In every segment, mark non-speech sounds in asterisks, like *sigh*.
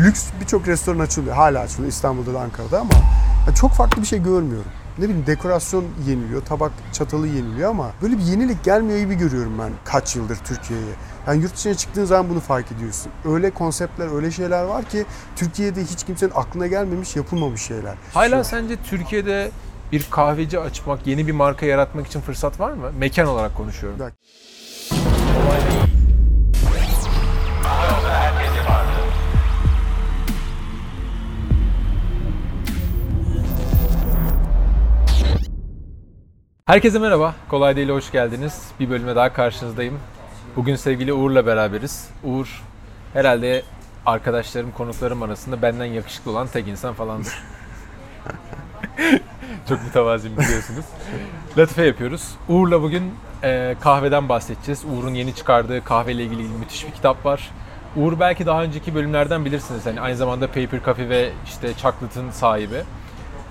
lüks birçok restoran açılıyor. Hala açılıyor İstanbul'da da Ankara'da ama çok farklı bir şey görmüyorum. Ne bileyim dekorasyon yeniliyor, tabak çatalı yeniliyor ama böyle bir yenilik gelmiyor gibi görüyorum ben kaç yıldır Türkiye'ye. Yani yurt dışına çıktığın zaman bunu fark ediyorsun. Öyle konseptler, öyle şeyler var ki Türkiye'de hiç kimsenin aklına gelmemiş, yapılmamış şeyler. Hala sence Türkiye'de bir kahveci açmak, yeni bir marka yaratmak için fırsat var mı? Mekan olarak konuşuyorum. Bak. Herkese merhaba. Kolay Değil'e hoş geldiniz. Bir bölüme daha karşınızdayım. Bugün sevgili Uğur'la beraberiz. Uğur herhalde arkadaşlarım, konuklarım arasında benden yakışıklı olan tek insan falandır. *laughs* Çok mütevaziyim biliyorsunuz. Latife yapıyoruz. Uğur'la bugün e, kahveden bahsedeceğiz. Uğur'un yeni çıkardığı kahveyle ilgili müthiş bir kitap var. Uğur belki daha önceki bölümlerden bilirsiniz. Hani aynı zamanda Paper Coffee ve işte Chocolate'ın sahibi.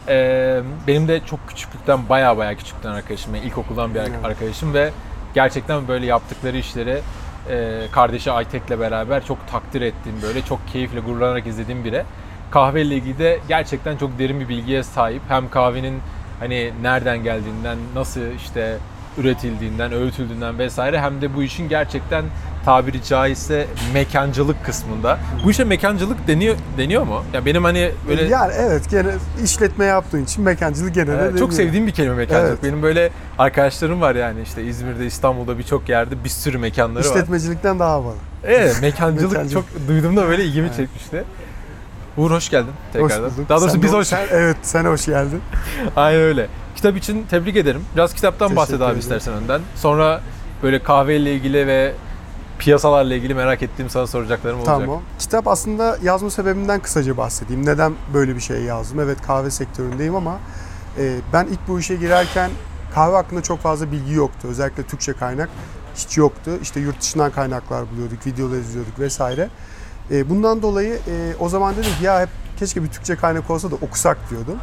Ee, benim de çok küçüklükten baya baya küçükten arkadaşım, yani ilkokuldan bir arkadaşım ve gerçekten böyle yaptıkları işleri e, kardeşi Aytek'le beraber çok takdir ettiğim, böyle çok keyifle gururlanarak izlediğim biri. Kahveyle ilgili de gerçekten çok derin bir bilgiye sahip. Hem kahvenin hani nereden geldiğinden, nasıl işte üretildiğinden, öğütüldüğünden vesaire hem de bu işin gerçekten tabiri caizse mekancılık kısmında. Bu işe mekancılık deniyor deniyor mu? Ya benim hani böyle Yani evet gene işletme yaptığın için mekancılık genelde Evet, çok sevdiğim bir kelime mekancılık. Evet. Benim böyle arkadaşlarım var yani işte İzmir'de, İstanbul'da birçok yerde bir sürü mekanları var. İşletmecilikten daha havalı. Evet, mekancılık *laughs* Mekancılık. çok duyduğumda böyle ilgimi Evet. çekmişti. Uğur hoş geldin tekrardan. Hoş bulduk. Daha doğrusu Sen biz de- hoş sen- Evet sen hoş geldin. *laughs* Aynen öyle. Kitap için tebrik ederim. Biraz kitaptan Teşekkür bahset abi ederim. istersen önden. Sonra böyle kahveyle ilgili ve piyasalarla ilgili merak ettiğim sana soracaklarım olacak. Tamam. Kitap aslında yazma sebebimden kısaca bahsedeyim. Neden böyle bir şey yazdım? Evet kahve sektöründeyim ama e, ben ilk bu işe girerken kahve hakkında çok fazla bilgi yoktu. Özellikle Türkçe kaynak hiç yoktu. İşte yurt dışından kaynaklar buluyorduk, videolar izliyorduk vesaire. E, bundan dolayı e, o zaman dedim ki ya hep keşke bir Türkçe kaynak olsa da okusak diyordum.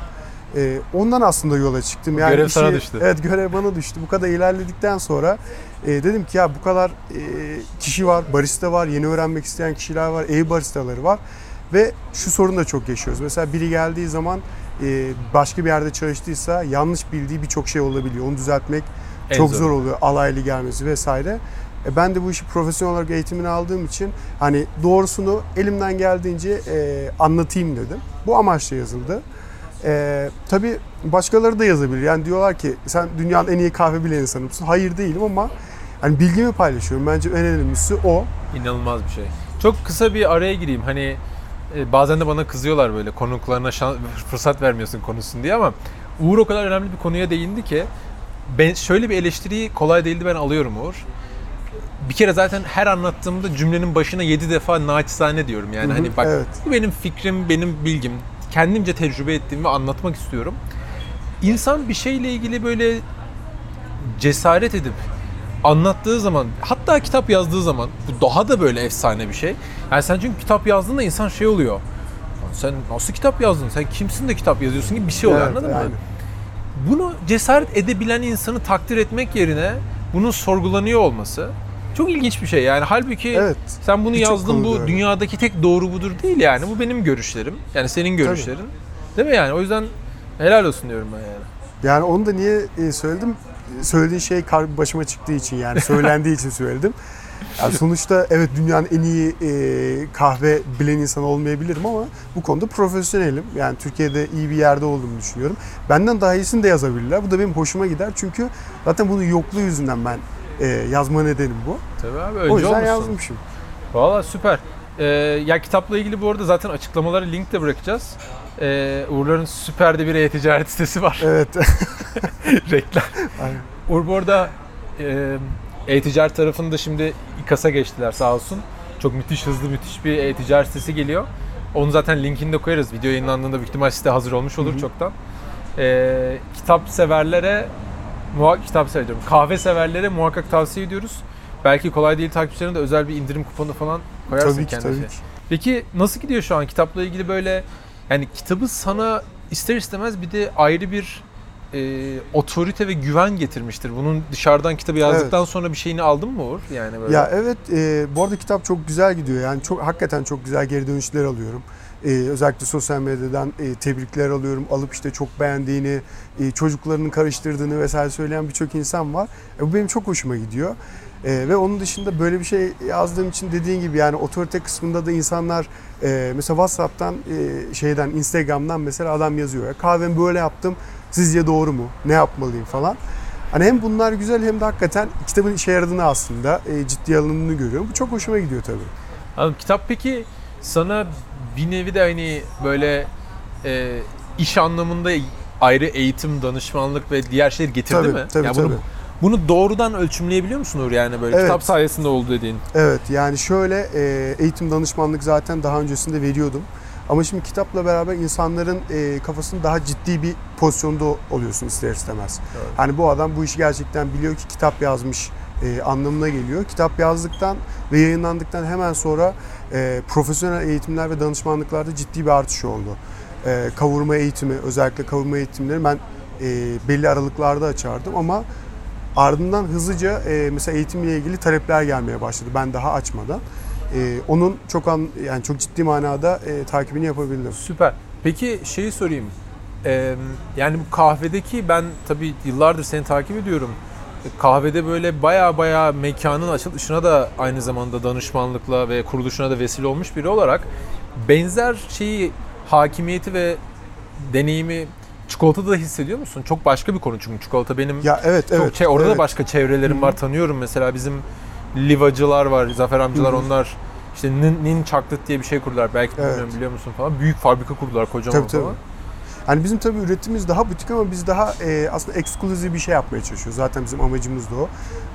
E, ondan aslında yola çıktım. Görev işi- sana düştü. Evet görev bana düştü. Bu kadar ilerledikten sonra e, dedim ki ya bu kadar e, kişi var, barista var, yeni öğrenmek isteyen kişiler var, ev baristaları var ve şu sorunu da çok yaşıyoruz. Mesela biri geldiği zaman e, başka bir yerde çalıştıysa yanlış bildiği birçok şey olabiliyor. Onu düzeltmek En çok zoru. zor oluyor. Alaylı gelmesi vesaire. E, ben de bu işi profesyonel olarak eğitimini aldığım için hani doğrusunu elimden geldiğince e, anlatayım dedim. Bu amaçla yazıldı. E, tabii başkaları da yazabilir. Yani diyorlar ki sen dünyanın en iyi kahve bilen insanı mısın? Hayır değilim ama hani bilgimi paylaşıyorum. Bence en önemlisi o. İnanılmaz bir şey. Çok kısa bir araya gireyim. Hani e, bazen de bana kızıyorlar böyle konuklarına şan- *laughs* fırsat vermiyorsun konusun diye ama Uğur o kadar önemli bir konuya değindi ki ben şöyle bir eleştiriyi kolay değildi ben alıyorum Uğur. Bir kere zaten her anlattığımda cümlenin başına 7 defa naçizane diyorum. Yani Hı hı, hani bak evet. bu benim fikrim, benim bilgim. Kendimce tecrübe ettiğimi ve anlatmak istiyorum. İnsan bir şeyle ilgili böyle cesaret edip anlattığı zaman hatta kitap yazdığı zaman bu daha da böyle efsane bir şey. Yani sen çünkü kitap yazdığında insan şey oluyor. "Lan Sen nasıl kitap yazdın? Sen kimsin de kitap yazıyorsun gibi bir şey oluyor Evet, anladın mı? yani. Bunu cesaret edebilen insanı takdir etmek yerine bunun sorgulanıyor olması çok ilginç bir şey. Yani halbuki Evet. sen bunu yazdın bu öyle. dünyadaki tek doğru budur değil yani. Bu benim görüşlerim. Yani senin görüşlerin. Değil mi yani? O yüzden helal olsun diyorum ben yani. Yani onu da niye e, söyledim? Söylediğin şey başıma çıktığı için yani söylendiği için söyledim. *laughs* Yani sonuçta evet dünyanın en iyi e, kahve bilen insan olmayabilirim ama bu konuda profesyonelim. Yani Türkiye'de iyi bir yerde olduğumu düşünüyorum. Benden daha iyisini de yazabilirler. Bu da benim hoşuma gider çünkü zaten bunun yokluğu yüzünden ben e, yazma nedenim bu. Tabii abi önce o yüzden olmuşsun. yazmışım. Valla süper. Ee, ya kitapla ilgili bu arada zaten açıklamaları link de bırakacağız. Ee, Uğurların süper de bir e-ticaret sitesi var. Evet. *laughs* Reklam. Aynen. Uğur bu arada e, e-ticaret tarafında şimdi İKAS'a geçtiler sağ olsun. Çok müthiş hızlı müthiş bir e-ticaret sitesi geliyor. Onu zaten linkini de koyarız. Video yayınlandığında büyük ihtimal site hazır olmuş olur Hı hı. çoktan. Ee, kitap severlere muhakkak kitap sever diyorum. Kahve severlere muhakkak tavsiye ediyoruz. Belki kolay değil takipçilerine de özel bir indirim kuponu falan koyarsın tabii ki kendine. tabii ki. Peki nasıl gidiyor şu an kitapla ilgili böyle yani kitabı sana ister istemez bir de ayrı bir e, otorite ve güven getirmiştir. Bunun dışarıdan kitabı yazdıktan sonra bir şeyini aldın mı Uğur? Yani böyle. Ya evet e, bu arada kitap çok güzel gidiyor. Yani çok hakikaten çok güzel geri dönüşler alıyorum. E, özellikle sosyal medyadan e, tebrikler alıyorum. Alıp işte çok beğendiğini, e, çocuklarının karıştırdığını vesaire söyleyen birçok insan var. E, bu benim çok hoşuma gidiyor. E, ve onun dışında böyle bir şey yazdığım için dediğin gibi yani otorite kısmında da insanlar e, mesela WhatsApp'tan e, şeyden Instagram'dan mesela adam yazıyor. Ya, kahvemi böyle yaptım. Sizce doğru mu? Ne yapmalıyım falan. Hani hem bunlar güzel hem de hakikaten kitabın işe yaradığını aslında e, ciddi alındığını görüyorum. Bu çok hoşuma gidiyor tabii. Anladım. Kitap peki sana bir nevi de hani böyle e, iş anlamında ayrı eğitim, danışmanlık ve diğer şeyler getirdi Tabii, mi? tabii, Yani bunu, tabii. bunu doğrudan ölçümleyebiliyor musun Uğur yani böyle Evet. kitap sayesinde oldu dediğin? Evet yani şöyle e, eğitim danışmanlık zaten daha öncesinde veriyordum. Ama şimdi kitapla beraber insanların e, kafasını daha ciddi bir pozisyonda oluyorsun ister istemez. Evet. Hani bu adam bu işi gerçekten biliyor ki kitap yazmış e, anlamına geliyor. Kitap yazdıktan ve yayınlandıktan hemen sonra e, profesyonel eğitimler ve danışmanlıklarda ciddi bir artış oldu. E, kavurma eğitimi, özellikle kavurma eğitimleri ben e, belli aralıklarda açardım ama ardından hızlıca e, mesela eğitimle ilgili talepler gelmeye başladı ben daha açmadan. E, onun çok an, yani çok ciddi manada e, takibini yapabildim. Süper. Peki şeyi sorayım. Ee, yani bu kahvedeki ben tabii yıllardır seni takip ediyorum. Kahvede böyle baya baya mekanın açılışına da aynı zamanda danışmanlıkla ve kuruluşuna da vesile olmuş biri olarak benzer şeyi hakimiyeti ve deneyimi çikolatada da hissediyor musun? Çok başka bir konu çünkü çikolata benim Ya evet çok evet. şey, orada evet. da başka çevrelerim var tanıyorum mesela bizim livacılar var Zafer amcalar Hı hı. onlar işte Nin, Nin Chocolate diye bir şey kurdular belki Evet. bilmiyorum biliyor musun falan büyük fabrika kurdular kocaman Tabii, tabii. Hani bizim tabii üretimimiz daha butik ama biz daha e, aslında ekskluziv bir şey yapmaya çalışıyoruz. Zaten bizim amacımız da o.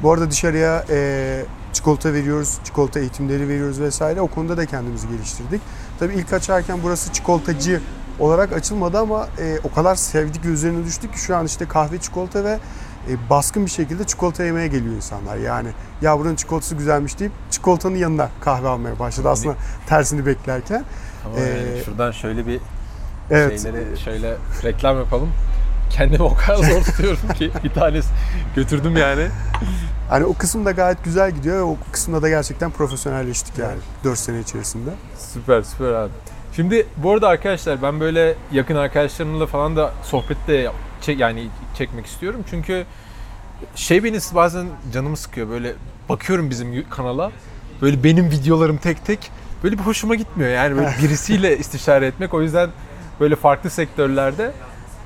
Bu arada dışarıya e, çikolata veriyoruz, çikolata eğitimleri veriyoruz vesaire. O konuda da kendimizi geliştirdik. Tabii ilk açarken burası çikolatacı olarak açılmadı ama e, o kadar sevdik üzerine düştük ki şu an işte kahve, çikolata ve e, baskın bir şekilde çikolata yemeye geliyor insanlar. Yani ya buranın çikolatası güzelmiş deyip çikolatanın yanında kahve almaya başladı aslında tersini beklerken. Ama Ee, şuradan şöyle bir Evet. şeyleri şöyle reklam yapalım. Kendimi o kadar zor tutuyorum ki bir tanesi götürdüm yani. Hani o kısım da gayet güzel gidiyor ve o kısımda da gerçekten profesyonelleştik yani 4 sene içerisinde. Süper süper abi. Şimdi bu arada arkadaşlar ben böyle yakın arkadaşlarımla falan da sohbette yap- çek, yani çekmek istiyorum. Çünkü şey beni bazen canımı sıkıyor. Böyle bakıyorum bizim kanala. Böyle benim videolarım tek tek böyle bir hoşuma gitmiyor. Yani böyle *laughs* birisiyle istişare etmek. O yüzden böyle farklı sektörlerde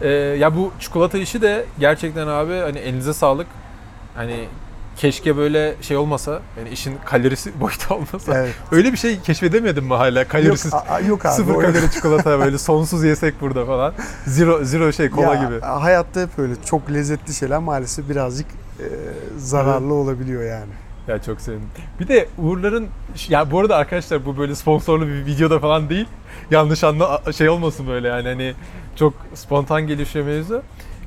Ee, ya bu çikolata işi de gerçekten abi hani elinize sağlık. Hani keşke böyle şey olmasa. Yani işin kalorisi *laughs* boyutu olmasa. Evet. Öyle bir şey keşfedemedim mi hala? Yok, Kalorisiz a- a- yok abi. sıfır kalori çikolata *laughs* böyle sonsuz yesek burada falan. Zero zero şey kola Ya, gibi. Hayatta hep öyle çok lezzetli şeyler maalesef birazcık e, zararlı olabiliyor yani. Ya çok sevindim. Bir de Uğurların ya bu arada arkadaşlar bu böyle sponsorlu bir videoda falan değil. Yanlış anla şey olmasın böyle yani hani çok spontan gelişiyor mevzu.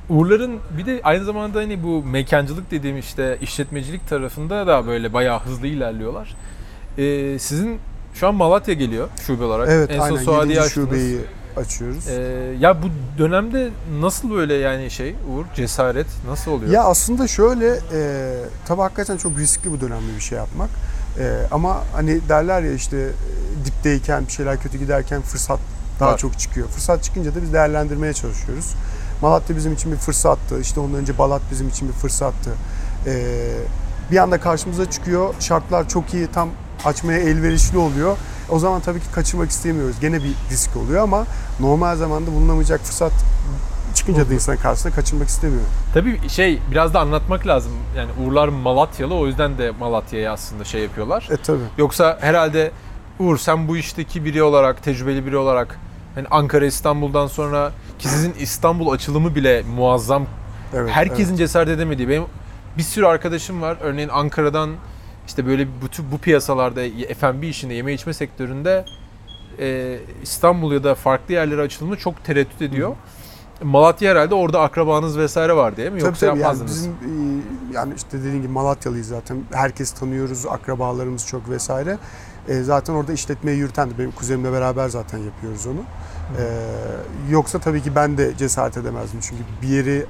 Uğurların bir de aynı zamanda hani bu mekancılık dediğim işte işletmecilik tarafında da böyle bayağı hızlı ilerliyorlar. Ee, sizin şu an Malatya geliyor şube olarak. Evet en son aynen Suadiye'yi 7. açtınız. şubeyi açıyoruz. Ee, ya bu dönemde nasıl böyle yani şey Uğur cesaret nasıl oluyor? Ya aslında şöyle e, tabii hakikaten çok riskli bu dönemde bir şey yapmak. E, ama hani derler ya işte e, dipteyken bir şeyler kötü giderken fırsat daha Var. çok çıkıyor. Fırsat çıkınca da biz değerlendirmeye çalışıyoruz. Malatya bizim için bir fırsattı. İşte ondan önce Balat bizim için bir fırsattı. E, bir anda karşımıza çıkıyor. Şartlar çok iyi tam açmaya elverişli oluyor. O zaman tabii ki kaçırmak istemiyoruz. Gene bir risk oluyor ama normal zamanda bulunamayacak fırsat çıkınca da insan karşısına kaçırmak istemiyor. Tabii şey biraz da anlatmak lazım. Yani Uğurlar Malatyalı o yüzden de Malatya'ya aslında şey yapıyorlar. E tabii. Yoksa herhalde Uğur sen bu işteki biri olarak, tecrübeli biri olarak hani Ankara İstanbul'dan sonra ki sizin İstanbul açılımı bile muazzam. Evet, Herkesin cesaret edemediği. Benim bir sürü arkadaşım var. Örneğin Ankara'dan işte böyle bu, tür- bu piyasalarda F&B işinde, yeme içme sektöründe e, İstanbul ya da farklı yerlere açılımı çok tereddüt ediyor. Malatya herhalde orada akrabanız vesaire var değil mi? Tabii Yoksa tabii yani bizim e, yani işte dediğim gibi Malatyalıyız zaten. Herkes tanıyoruz, akrabalarımız çok vesaire. E, zaten orada işletmeyi yürüten de benim kuzenimle beraber zaten yapıyoruz onu. E, yoksa tabii ki ben de cesaret edemezdim. Çünkü bir yeri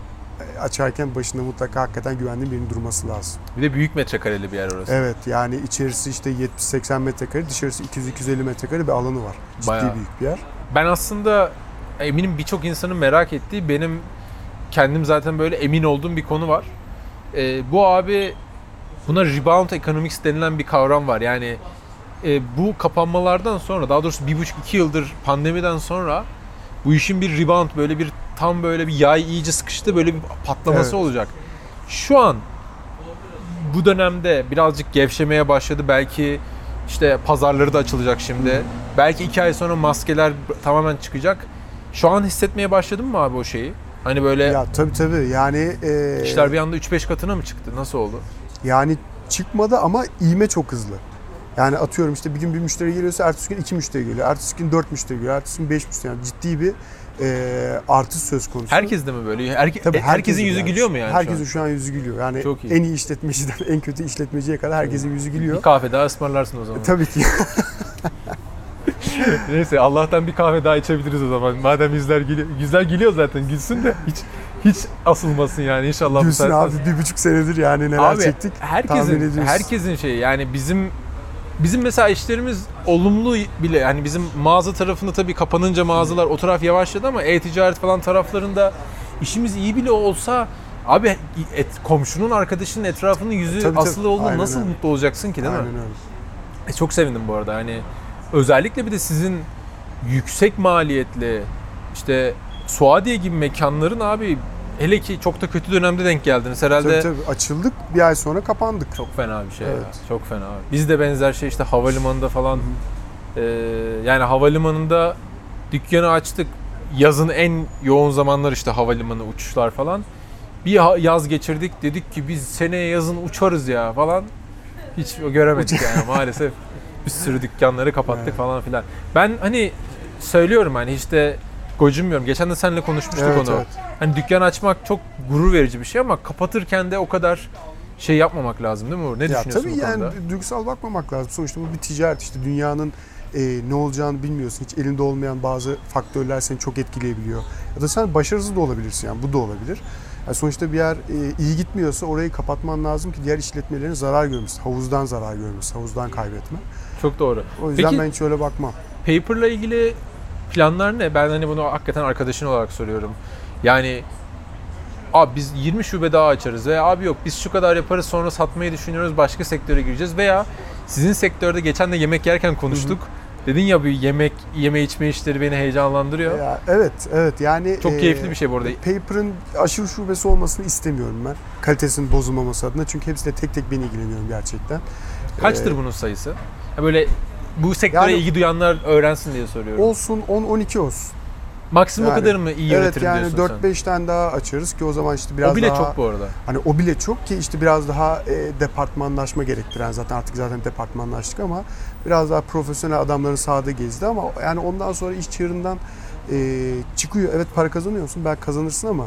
açarken başında mutlaka hakikaten güvendiğin birinin durması lazım. Bir de büyük metrekareli bir yer orası. Evet yani içerisi işte 70-80 metrekare, dışarısı 200-250 metrekare bir alanı var. Ciddi Bayağı. büyük bir yer. Ben aslında eminim birçok insanın merak ettiği benim kendim zaten böyle emin olduğum bir konu var. Ee, bu abi buna rebound economics denilen bir kavram var. Yani e, bu kapanmalardan sonra daha doğrusu bir buçuk iki yıldır pandemiden sonra bu işin bir rebound böyle bir tam böyle bir yay iyice sıkıştı böyle bir patlaması Evet. olacak. Şu an bu dönemde birazcık gevşemeye başladı. Belki işte pazarları da açılacak şimdi. Belki iki ay sonra maskeler tamamen çıkacak. Şu an hissetmeye başladın mı abi o şeyi? Hani böyle Ya tabii tabii yani e, işler bir anda 3-5 katına mı çıktı? Nasıl oldu? yani çıkmadı ama iğme çok hızlı. Yani atıyorum işte bir gün bir müşteri geliyorsa ertesi gün iki müşteri geliyor. Ertesi gün dört müşteri geliyor. Ertesi gün beş müşteri. Yani ciddi bir e, artış söz konusu. Herkes de mi böyle? Herke- Tabii e, herkesin herkesin yüzü yani. gülüyor mu yani? şu an? Herkesin şu an yüzü gülüyor. Yani Çok iyi. en iyi işletmeciden en kötü işletmeciye kadar herkesin yüzü gülüyor. Bir kahve daha ısmarlarsın o zaman. Tabii ki. *laughs* Neyse Allah'tan bir kahve daha içebiliriz o zaman. Madem yüzler gülüyor. Yüzler gülüyor zaten gülsün de hiç hiç asılmasın yani inşallah Gülsün abi bir buçuk senedir yani neler Abi çektik. herkesin herkesin şeyi yani bizim bizim mesela işlerimiz olumlu bile yani bizim mağaza tarafında tabii kapanınca mağazalar o taraf yavaşladı ama e-ticaret falan taraflarında işimiz iyi bile olsa abi et, komşunun arkadaşının etrafının yüzü Tabii, tabii. asılı olduğunda Aynen nasıl öyle. mutlu olacaksın ki değil mi? Aynen öyle. E, çok sevindim bu arada. Hani özellikle bir de sizin yüksek maliyetli işte Suadiye gibi mekanların abi hele ki çok da kötü dönemde denk geldiniz. Herhalde Tabii tabii açıldık bir ay sonra kapandık. çok fena bir şey ya. Evet. Çok fena. Biz de benzer şey işte havalimanında falan e, yani havalimanında dükkanı açtık. Yazın en yoğun zamanlar işte havalimanı uçuşlar falan. Bir yaz geçirdik dedik ki biz seneye yazın uçarız ya falan. Hiç göremedik yani maalesef. *laughs* Bir sürü dükkanları kapattık Evet. falan filan. Ben hani söylüyorum hani de gocunmuyorum. Geçen de seninle konuşmuştuk Evet, onu. evet. Hani dükkan açmak çok gurur verici bir şey ama kapatırken de o kadar şey yapmamak lazım değil mi Uğur? Ne Ya düşünüyorsun tabii bu yani konuda? duygusal bakmamak lazım. Sonuçta bu bir ticaret işte dünyanın e, ne olacağını bilmiyorsun. Hiç elinde olmayan bazı faktörler seni çok etkileyebiliyor. Ya da sen başarısız da olabilirsin yani bu da olabilir. Yani sonuçta bir yer e, iyi gitmiyorsa orayı kapatman lazım ki diğer işletmelerin zarar görmesi, havuzdan zarar görmesi, havuzdan kaybetme. Çok doğru. O yüzden Peki- ben hiç öyle bakmam. Paper'la ilgili planlar ne? Ben hani bunu hakikaten arkadaşın olarak soruyorum. Yani abi biz 20 şube daha açarız veya abi yok biz şu kadar yaparız sonra satmayı düşünüyoruz başka sektöre gireceğiz veya sizin sektörde geçen de yemek yerken konuştuk. Dedin ya bir yemek yeme içme işleri beni heyecanlandırıyor. Ya, evet, evet yani Çok e, keyifli bir şey bu arada. Paper'ın aşırı şubesi olmasını istemiyorum ben. Kalitesinin bozulmaması adına. Çünkü hepsiyle tek tek ben ilgileniyorum gerçekten. Kaçtır Ee, bunun sayısı? Ha böyle bu sektöre Yani- ilgi duyanlar öğrensin diye soruyorum. Olsun 10-12 olsun. Maksimum o yani- kadar mı iyi Evet yönetirim yani diyorsun 4-5 tane daha açarız ki o zaman işte sen? biraz O bile daha... çok bu arada. Hani o bile çok ki işte biraz daha e, departmanlaşma gerektiren zaten artık zaten departmanlaştık ama biraz daha profesyonel adamların sahada gezdi ama yani ondan sonra iş çığırından e, çıkıyor. Evet para kazanıyorsun belki kazanırsın ama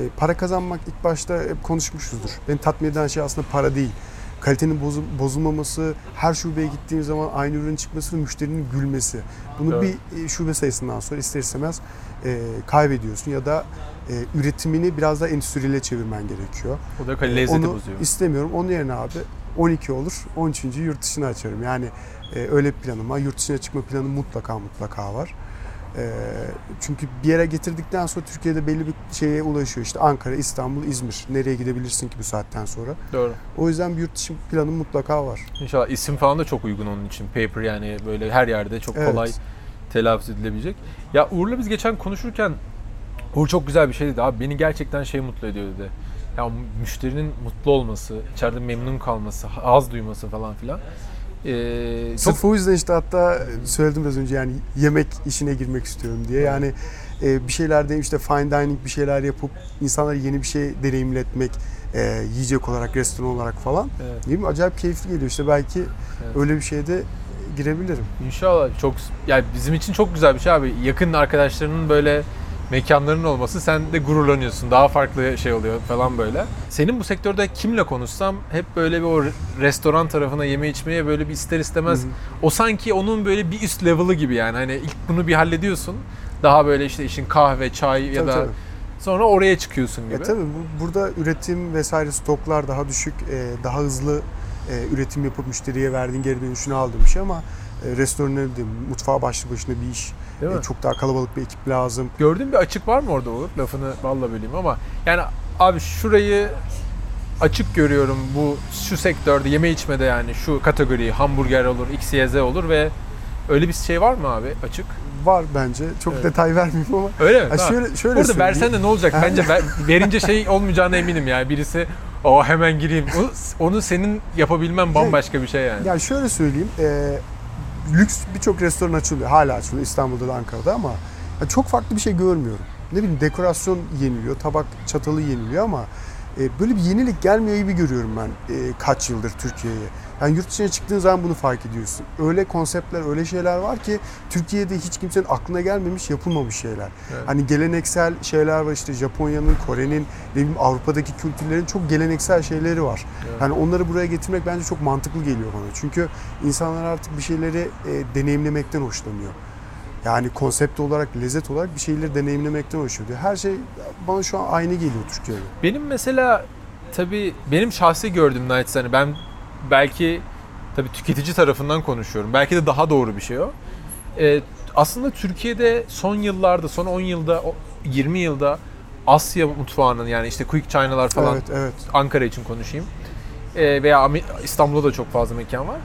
e, para kazanmak ilk başta hep konuşmuşuzdur. Beni tatmin eden şey aslında para değil. Kalitenin bozu- bozulmaması, her şubeye gittiğim zaman aynı ürün çıkması ve müşterinin gülmesi. Bunu Doğru. bir e, şube sayısından sonra ister istemez e, kaybediyorsun ya da e, üretimini biraz daha endüstriyle çevirmen gerekiyor. O da lezzeti Onu bozuyor. istemiyorum. Onun yerine abi 12 olur. 13. yurt dışına açarım. Yani e, öyle bir planım var. Yurt dışına çıkma planı mutlaka mutlaka var. E, çünkü bir yere getirdikten sonra Türkiye'de belli bir şeye ulaşıyor. İşte Ankara, İstanbul, İzmir. Nereye gidebilirsin ki bu saatten sonra? Doğru. O yüzden bir yurt dışı planım mutlaka var. İnşallah isim falan da çok uygun onun için. Paper yani böyle her yerde çok Evet. kolay telaffuz edilebilecek. Ya Uğur'la biz geçen konuşurken Uğur çok güzel bir şey dedi abi. Beni gerçekten şey mutlu ediyor dedi. Ya müşterinin mutlu olması, içeride memnun kalması, haz duyması falan filan. Ee, çok Sırf o yüzden işte hatta söyledim biraz önce yani yemek işine girmek istiyorum diye. Yani e, bir şeyler deyim işte fine dining bir şeyler yapıp insanlara yeni bir şey deneyimletmek e, yiyecek olarak, restoran olarak falan. Evet. Değil mi? Acayip keyifli geliyor. İşte belki Evet. öyle bir şeyde girebilirim. İnşallah çok yani bizim için çok güzel bir şey abi. Yakın arkadaşlarının böyle mekanların olması sen de gururlanıyorsun. Daha farklı şey oluyor falan böyle. Senin bu sektörde kimle konuşsam hep böyle bir o re- restoran tarafına yeme içmeye böyle bir ister istemez Hı hı. o sanki onun böyle bir üst level'ı gibi yani. Hani ilk bunu bir hallediyorsun. Daha böyle işte işin kahve, çay ya Tabii, da tabii. Sonra oraya çıkıyorsun gibi. E tabii bu, burada üretim vesaire stoklar daha düşük, e, daha hızlı e, üretim yapıp müşteriye verdiğin geri dönüşünü aldığın bir şey ama e, restoranın de mutfağa başlı başına bir iş. Değil mi? E, çok daha kalabalık bir ekip lazım. Gördüğün bir açık var mı orada Uğur? Lafını balla böleyim ama yani abi şurayı açık görüyorum bu şu sektörde yeme içmede yani şu kategori hamburger olur, XYZ olur ve öyle bir şey var mı abi açık? Var bence. Çok Evet. detay vermeyeyim ama. Öyle mi? Ha, Tamam. şöyle şöyle Burada versen de ne olacak? Bence ver- verince şey olmayacağına eminim yani. Birisi o hemen gireyim. O- Onu senin yapabilmen bambaşka bir şey yani. Ya şöyle söyleyeyim. e, lüks birçok restoran açılıyor. Hala açılıyor İstanbul'da da Ankara'da ama çok farklı bir şey görmüyorum. Ne bileyim dekorasyon yeniliyor, tabak çatalı yeniliyor ama böyle bir yenilik gelmiyor gibi görüyorum ben e, kaç yıldır Türkiye'ye. Yani yurt dışına çıktığın zaman bunu fark ediyorsun. Öyle konseptler, öyle şeyler var ki Türkiye'de hiç kimsenin aklına gelmemiş, yapılmamış şeyler. Evet. Hani geleneksel şeyler var işte Japonya'nın, Kore'nin, ne bileyim Avrupa'daki kültürlerin çok geleneksel şeyleri var. Evet. Yani onları buraya getirmek bence çok mantıklı geliyor bana. Çünkü insanlar artık bir şeyleri e, deneyimlemekten hoşlanıyor. Yani konsept olarak, lezzet olarak bir şeyleri deneyimlemekten hoşlanıyor. Her şey bana şu an aynı geliyor Türkiye'de. Benim mesela tabii benim şahsi gördüğüm naçizane ben belki tabii tüketici tarafından konuşuyorum. Belki de daha doğru bir şey o. Ee, aslında Türkiye'de son yıllarda, son 10 yılda, o 20 yılda Asya mutfağının yani işte Quick China'lar falan Evet, evet. Ankara için konuşayım. Ee, veya İstanbul'da da çok fazla mekan var.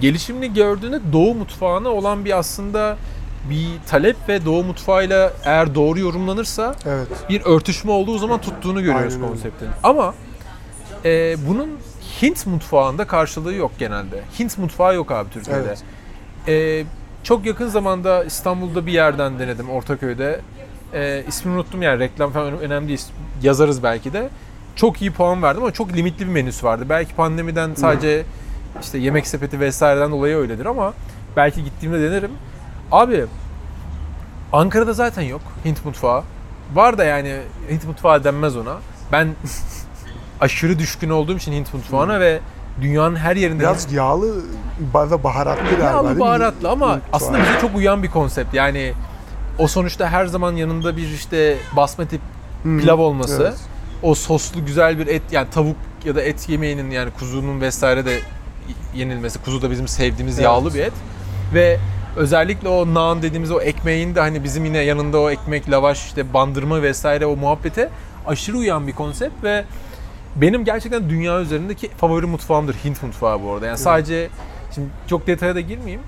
Gelişimini gördüğünde Doğu mutfağına olan bir aslında bir talep ve Doğu mutfağıyla eğer doğru yorumlanırsa Evet. bir örtüşme olduğu zaman tuttuğunu görüyoruz Aynen öyle. konseptin. Ama e, bunun Hint mutfağında karşılığı yok genelde. Hint mutfağı yok abi Türkiye'de. Evet. E, çok yakın zamanda İstanbul'da bir yerden denedim Ortaköy'de. E, ismini unuttum yani reklam falan önemli değil. Yazarız belki de. Çok iyi puan verdim ama çok limitli bir menüsü vardı. Belki pandemiden sadece işte yemek sepeti vesaireden dolayı öyledir ama belki gittiğimde denerim. Abi Ankara'da zaten yok Hint mutfağı. Var da yani Hint mutfağı denmez ona. Ben *laughs* aşırı düşkün olduğum için Hint mutfağına ve dünyanın her yerinde Biraz yağlı ve baharatlı galiba Yağlı baharatlı ama Hint aslında mutfağı. bize çok uyan bir konsept. Yani o sonuçta her zaman yanında bir işte basmati Hı, pilav olması, evet. o soslu güzel bir et yani tavuk ya da et yemeğinin yani kuzunun vesaire de yenilmesi. Kuzu da bizim sevdiğimiz Evet. yağlı bir et. Ve özellikle o naan dediğimiz o ekmeğin de hani bizim yine yanında o ekmek, lavaş, işte bandırma vesaire o muhabbete aşırı uyan bir konsept ve benim gerçekten dünya üzerindeki favori mutfağımdır Hint mutfağı bu arada. Yani sadece şimdi çok detaya da girmeyeyim.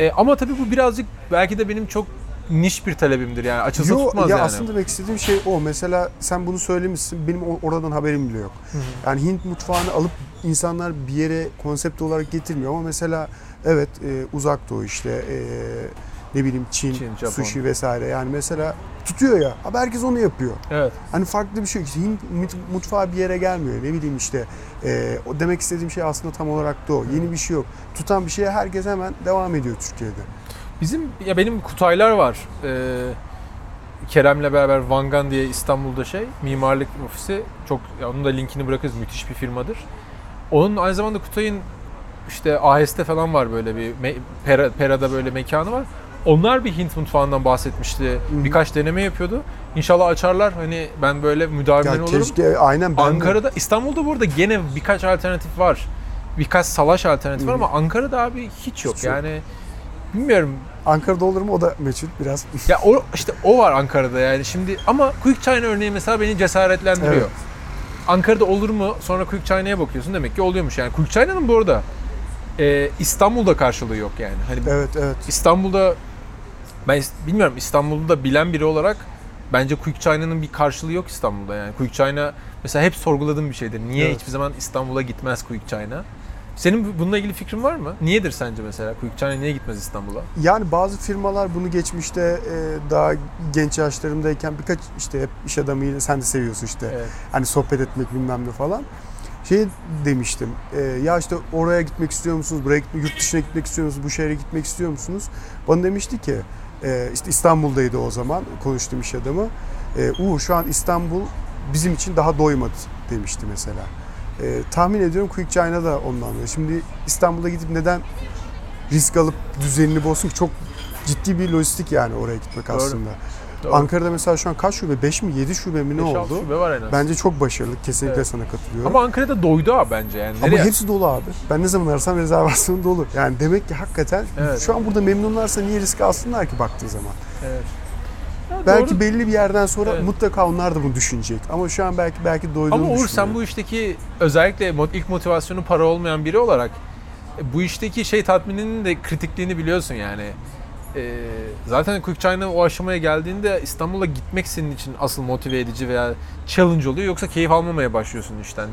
E, ama tabii bu birazcık belki de benim çok niş bir talebimdir yani açılsa Yo, tutmaz ya yani. aslında demek istediğim şey o. Mesela sen bunu söylemişsin. Benim oradan haberim bile yok. Yani Hint mutfağını alıp insanlar bir yere konsept olarak getirmiyor ama mesela evet e, uzak doğu işte e, ne bileyim Çin, Çin, Japon. sushi vesaire yani mesela tutuyor ya ama herkes onu yapıyor. Evet. Hani farklı bir şey. İşte Hint mut- mutfağı bir yere gelmiyor. Ne bileyim işte e, o demek istediğim şey aslında tam olarak da o. Yeni bir şey yok. Tutan bir şeye herkes hemen devam ediyor Türkiye'de. Bizim ya benim Kutaylar var. Ee, Kerem'le beraber Vangan diye İstanbul'da şey mimarlık ofisi çok ya onun da linkini bırakırız müthiş bir firmadır. Onun aynı zamanda Kutay'ın işte AHS'te falan var böyle bir Pera, Pera'da böyle mekanı var. Onlar bir Hint mutfağından bahsetmişti. hı. Birkaç deneme yapıyordu. İnşallah açarlar. Hani ben böyle müdavimen Ya olurum. keşke aynen ben de- Ankara'da, İstanbul'da burada gene birkaç alternatif var. Birkaç salaş alternatif var Hı hı. ama Ankara'da abi hiç yok. Hiç yok. yani bilmiyorum Ankara'da olur mu o da meçhul biraz. *laughs* ya o işte o var Ankara'da yani şimdi ama Quick China örneği mesela beni cesaretlendiriyor. Evet. Ankara'da olur mu? Sonra Quick China'ya bakıyorsun demek ki oluyormuş yani. Quick China'nın bu arada e, İstanbul'da karşılığı yok yani. Hani Evet evet. İstanbul'da ben bilmiyorum İstanbul'da bilen biri olarak bence Quick China'nın bir karşılığı yok İstanbul'da yani. Quick China mesela hep sorguladığım bir şeydir. Niye Evet. hiçbir zaman İstanbul'a gitmez Quick China? Senin bu- bununla ilgili fikrin var mı? Niyedir sence mesela Quick China niye gitmez İstanbul'a? Yani bazı firmalar bunu geçmişte e, daha genç yaşlarımdayken birkaç işte hep iş adamıyla sen de seviyorsun işte. Evet. Hani sohbet etmek bilmem ne falan. Şey demiştim. e, ya işte oraya gitmek istiyor musunuz? Buraya gitmek, yurt dışına gitmek istiyor musunuz? Bu şehre gitmek istiyor musunuz? Bana demişti ki e, işte İstanbul'daydı o zaman konuştuğum iş adamı. E, Uğur şu an İstanbul bizim için daha doymadı demişti mesela. E, tahmin ediyorum Quick China da ondan dolayı. Şimdi İstanbul'a gidip neden risk alıp düzenini bozsun ki çok ciddi bir lojistik yani oraya gitmek Doğru. aslında. Doğru. Ankara'da mesela şu an kaç şube? 5 mi 7 şube mi ne 5-6 oldu? şube var en az. Bence çok başarılı. Kesinlikle Evet. sana katılıyorum. Ama Ankara'da doydu abi bence yani. Ama Nereye- hepsi dolu abi. Ben ne zaman arasam rezervasyon dolu. Yani demek ki hakikaten Evet. şu an burada memnunlarsa niye risk alsınlar ki baktığı zaman? Evet. Ya Belki doğru. belli bir yerden sonra Evet. mutlaka onlar da bunu düşünecek. Ama şu an belki belki doyduğunu Ama Uğur sen bu işteki özellikle ilk motivasyonu para olmayan biri olarak e, bu işteki şey tatmininin de kritikliğini biliyorsun yani. E, zaten Quick China o aşamaya geldiğinde İstanbul'a gitmek senin için asıl motive edici veya challenge oluyor yoksa keyif almamaya başlıyorsun işten.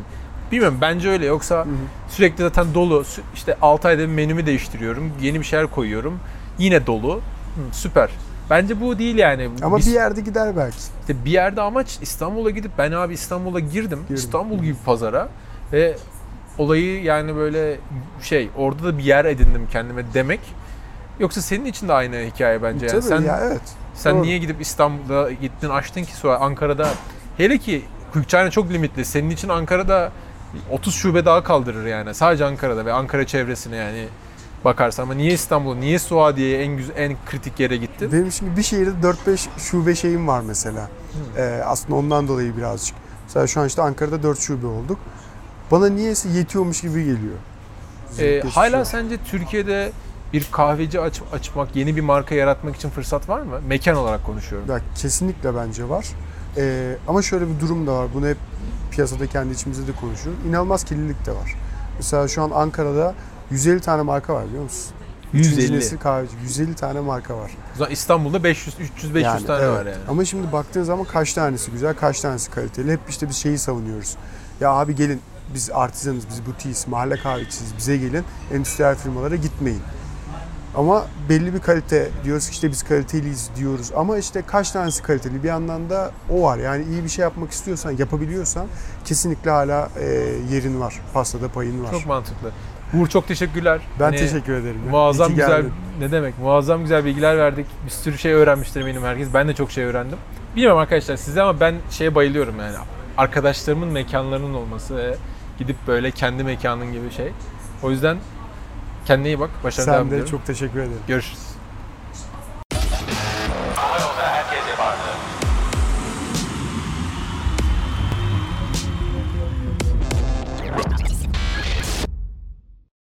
Bilmiyorum bence öyle yoksa sürekli zaten dolu işte 6 ayda bir menümü değiştiriyorum yeni bir şeyler koyuyorum yine dolu Hı, süper. Bence bu değil yani. Ama Biz- bir yerde gider belki. işte bir yerde amaç İstanbul'a gidip ben abi İstanbul'a girdim. Girdim. İstanbul gibi pazara ve olayı yani böyle şey orada da bir yer edindim kendime demek. Yoksa senin için de aynı hikaye bence. Yani Tabii sen ya evet. sen doğru. niye gidip İstanbul'da gittin açtın ki sonra Ankara'da hele ki China çok limitli. Senin için Ankara'da 30 şube daha kaldırır yani. Sadece Ankara'da ve Ankara çevresine yani bakarsan ama niye İstanbul, niye Suadiye'ye en güzel, en kritik yere gittin? Benim şimdi bir şehirde 4-5 şube şeyim var mesela. Hmm. Ee, aslında ondan dolayı birazcık. Mesela şu an işte Ankara'da 4 şube olduk. Bana niyeyse yetiyormuş gibi geliyor. Ee, hala sence Türkiye'de bir kahveci aç, açmak, yeni bir marka yaratmak için fırsat var mı? Mekan olarak konuşuyorum. Ya kesinlikle bence var. Ee, ama şöyle bir durum da var. Bunu hep piyasada kendi içimizde de konuşuyoruz. İnanılmaz kirlilik de var. Mesela şu an Ankara'da 150 tane marka var biliyor musun? Üçüncü 150. nesil kahveci. 150 tane marka var. İstanbul'da 500, 300, 500 Yani, tane evet. var yani. Ama şimdi baktığın zaman kaç tanesi güzel, kaç tanesi kaliteli. Hep işte biz şeyi savunuyoruz. Ya abi gelin biz artizanız, biz butiyiz, mahalle kahvecisiyiz. Bize gelin, endüstriyel firmalara gitmeyin. Ama belli bir kalite diyoruz ki işte biz kaliteliyiz diyoruz. Ama işte kaç tanesi kaliteli bir yandan da o var. Yani iyi bir şey yapmak istiyorsan, yapabiliyorsan kesinlikle hala e, yerin var. Pastada payın var. Çok mantıklı. Uğur çok teşekkürler. ben Hani teşekkür ederim. ya. Muazzam güzel, geldin. ne demek? Muazzam güzel bilgiler verdik. Bir sürü şey öğrenmiştir eminim herkes. Ben de çok şey öğrendim. Bilmiyorum arkadaşlar size ama ben şeye bayılıyorum yani. Arkadaşlarımın mekanlarının olması gidip böyle kendi mekanın gibi şey. O yüzden kendine iyi bak. Başarılı devam Sen de ediyorum. çok teşekkür ederim. Görüşürüz.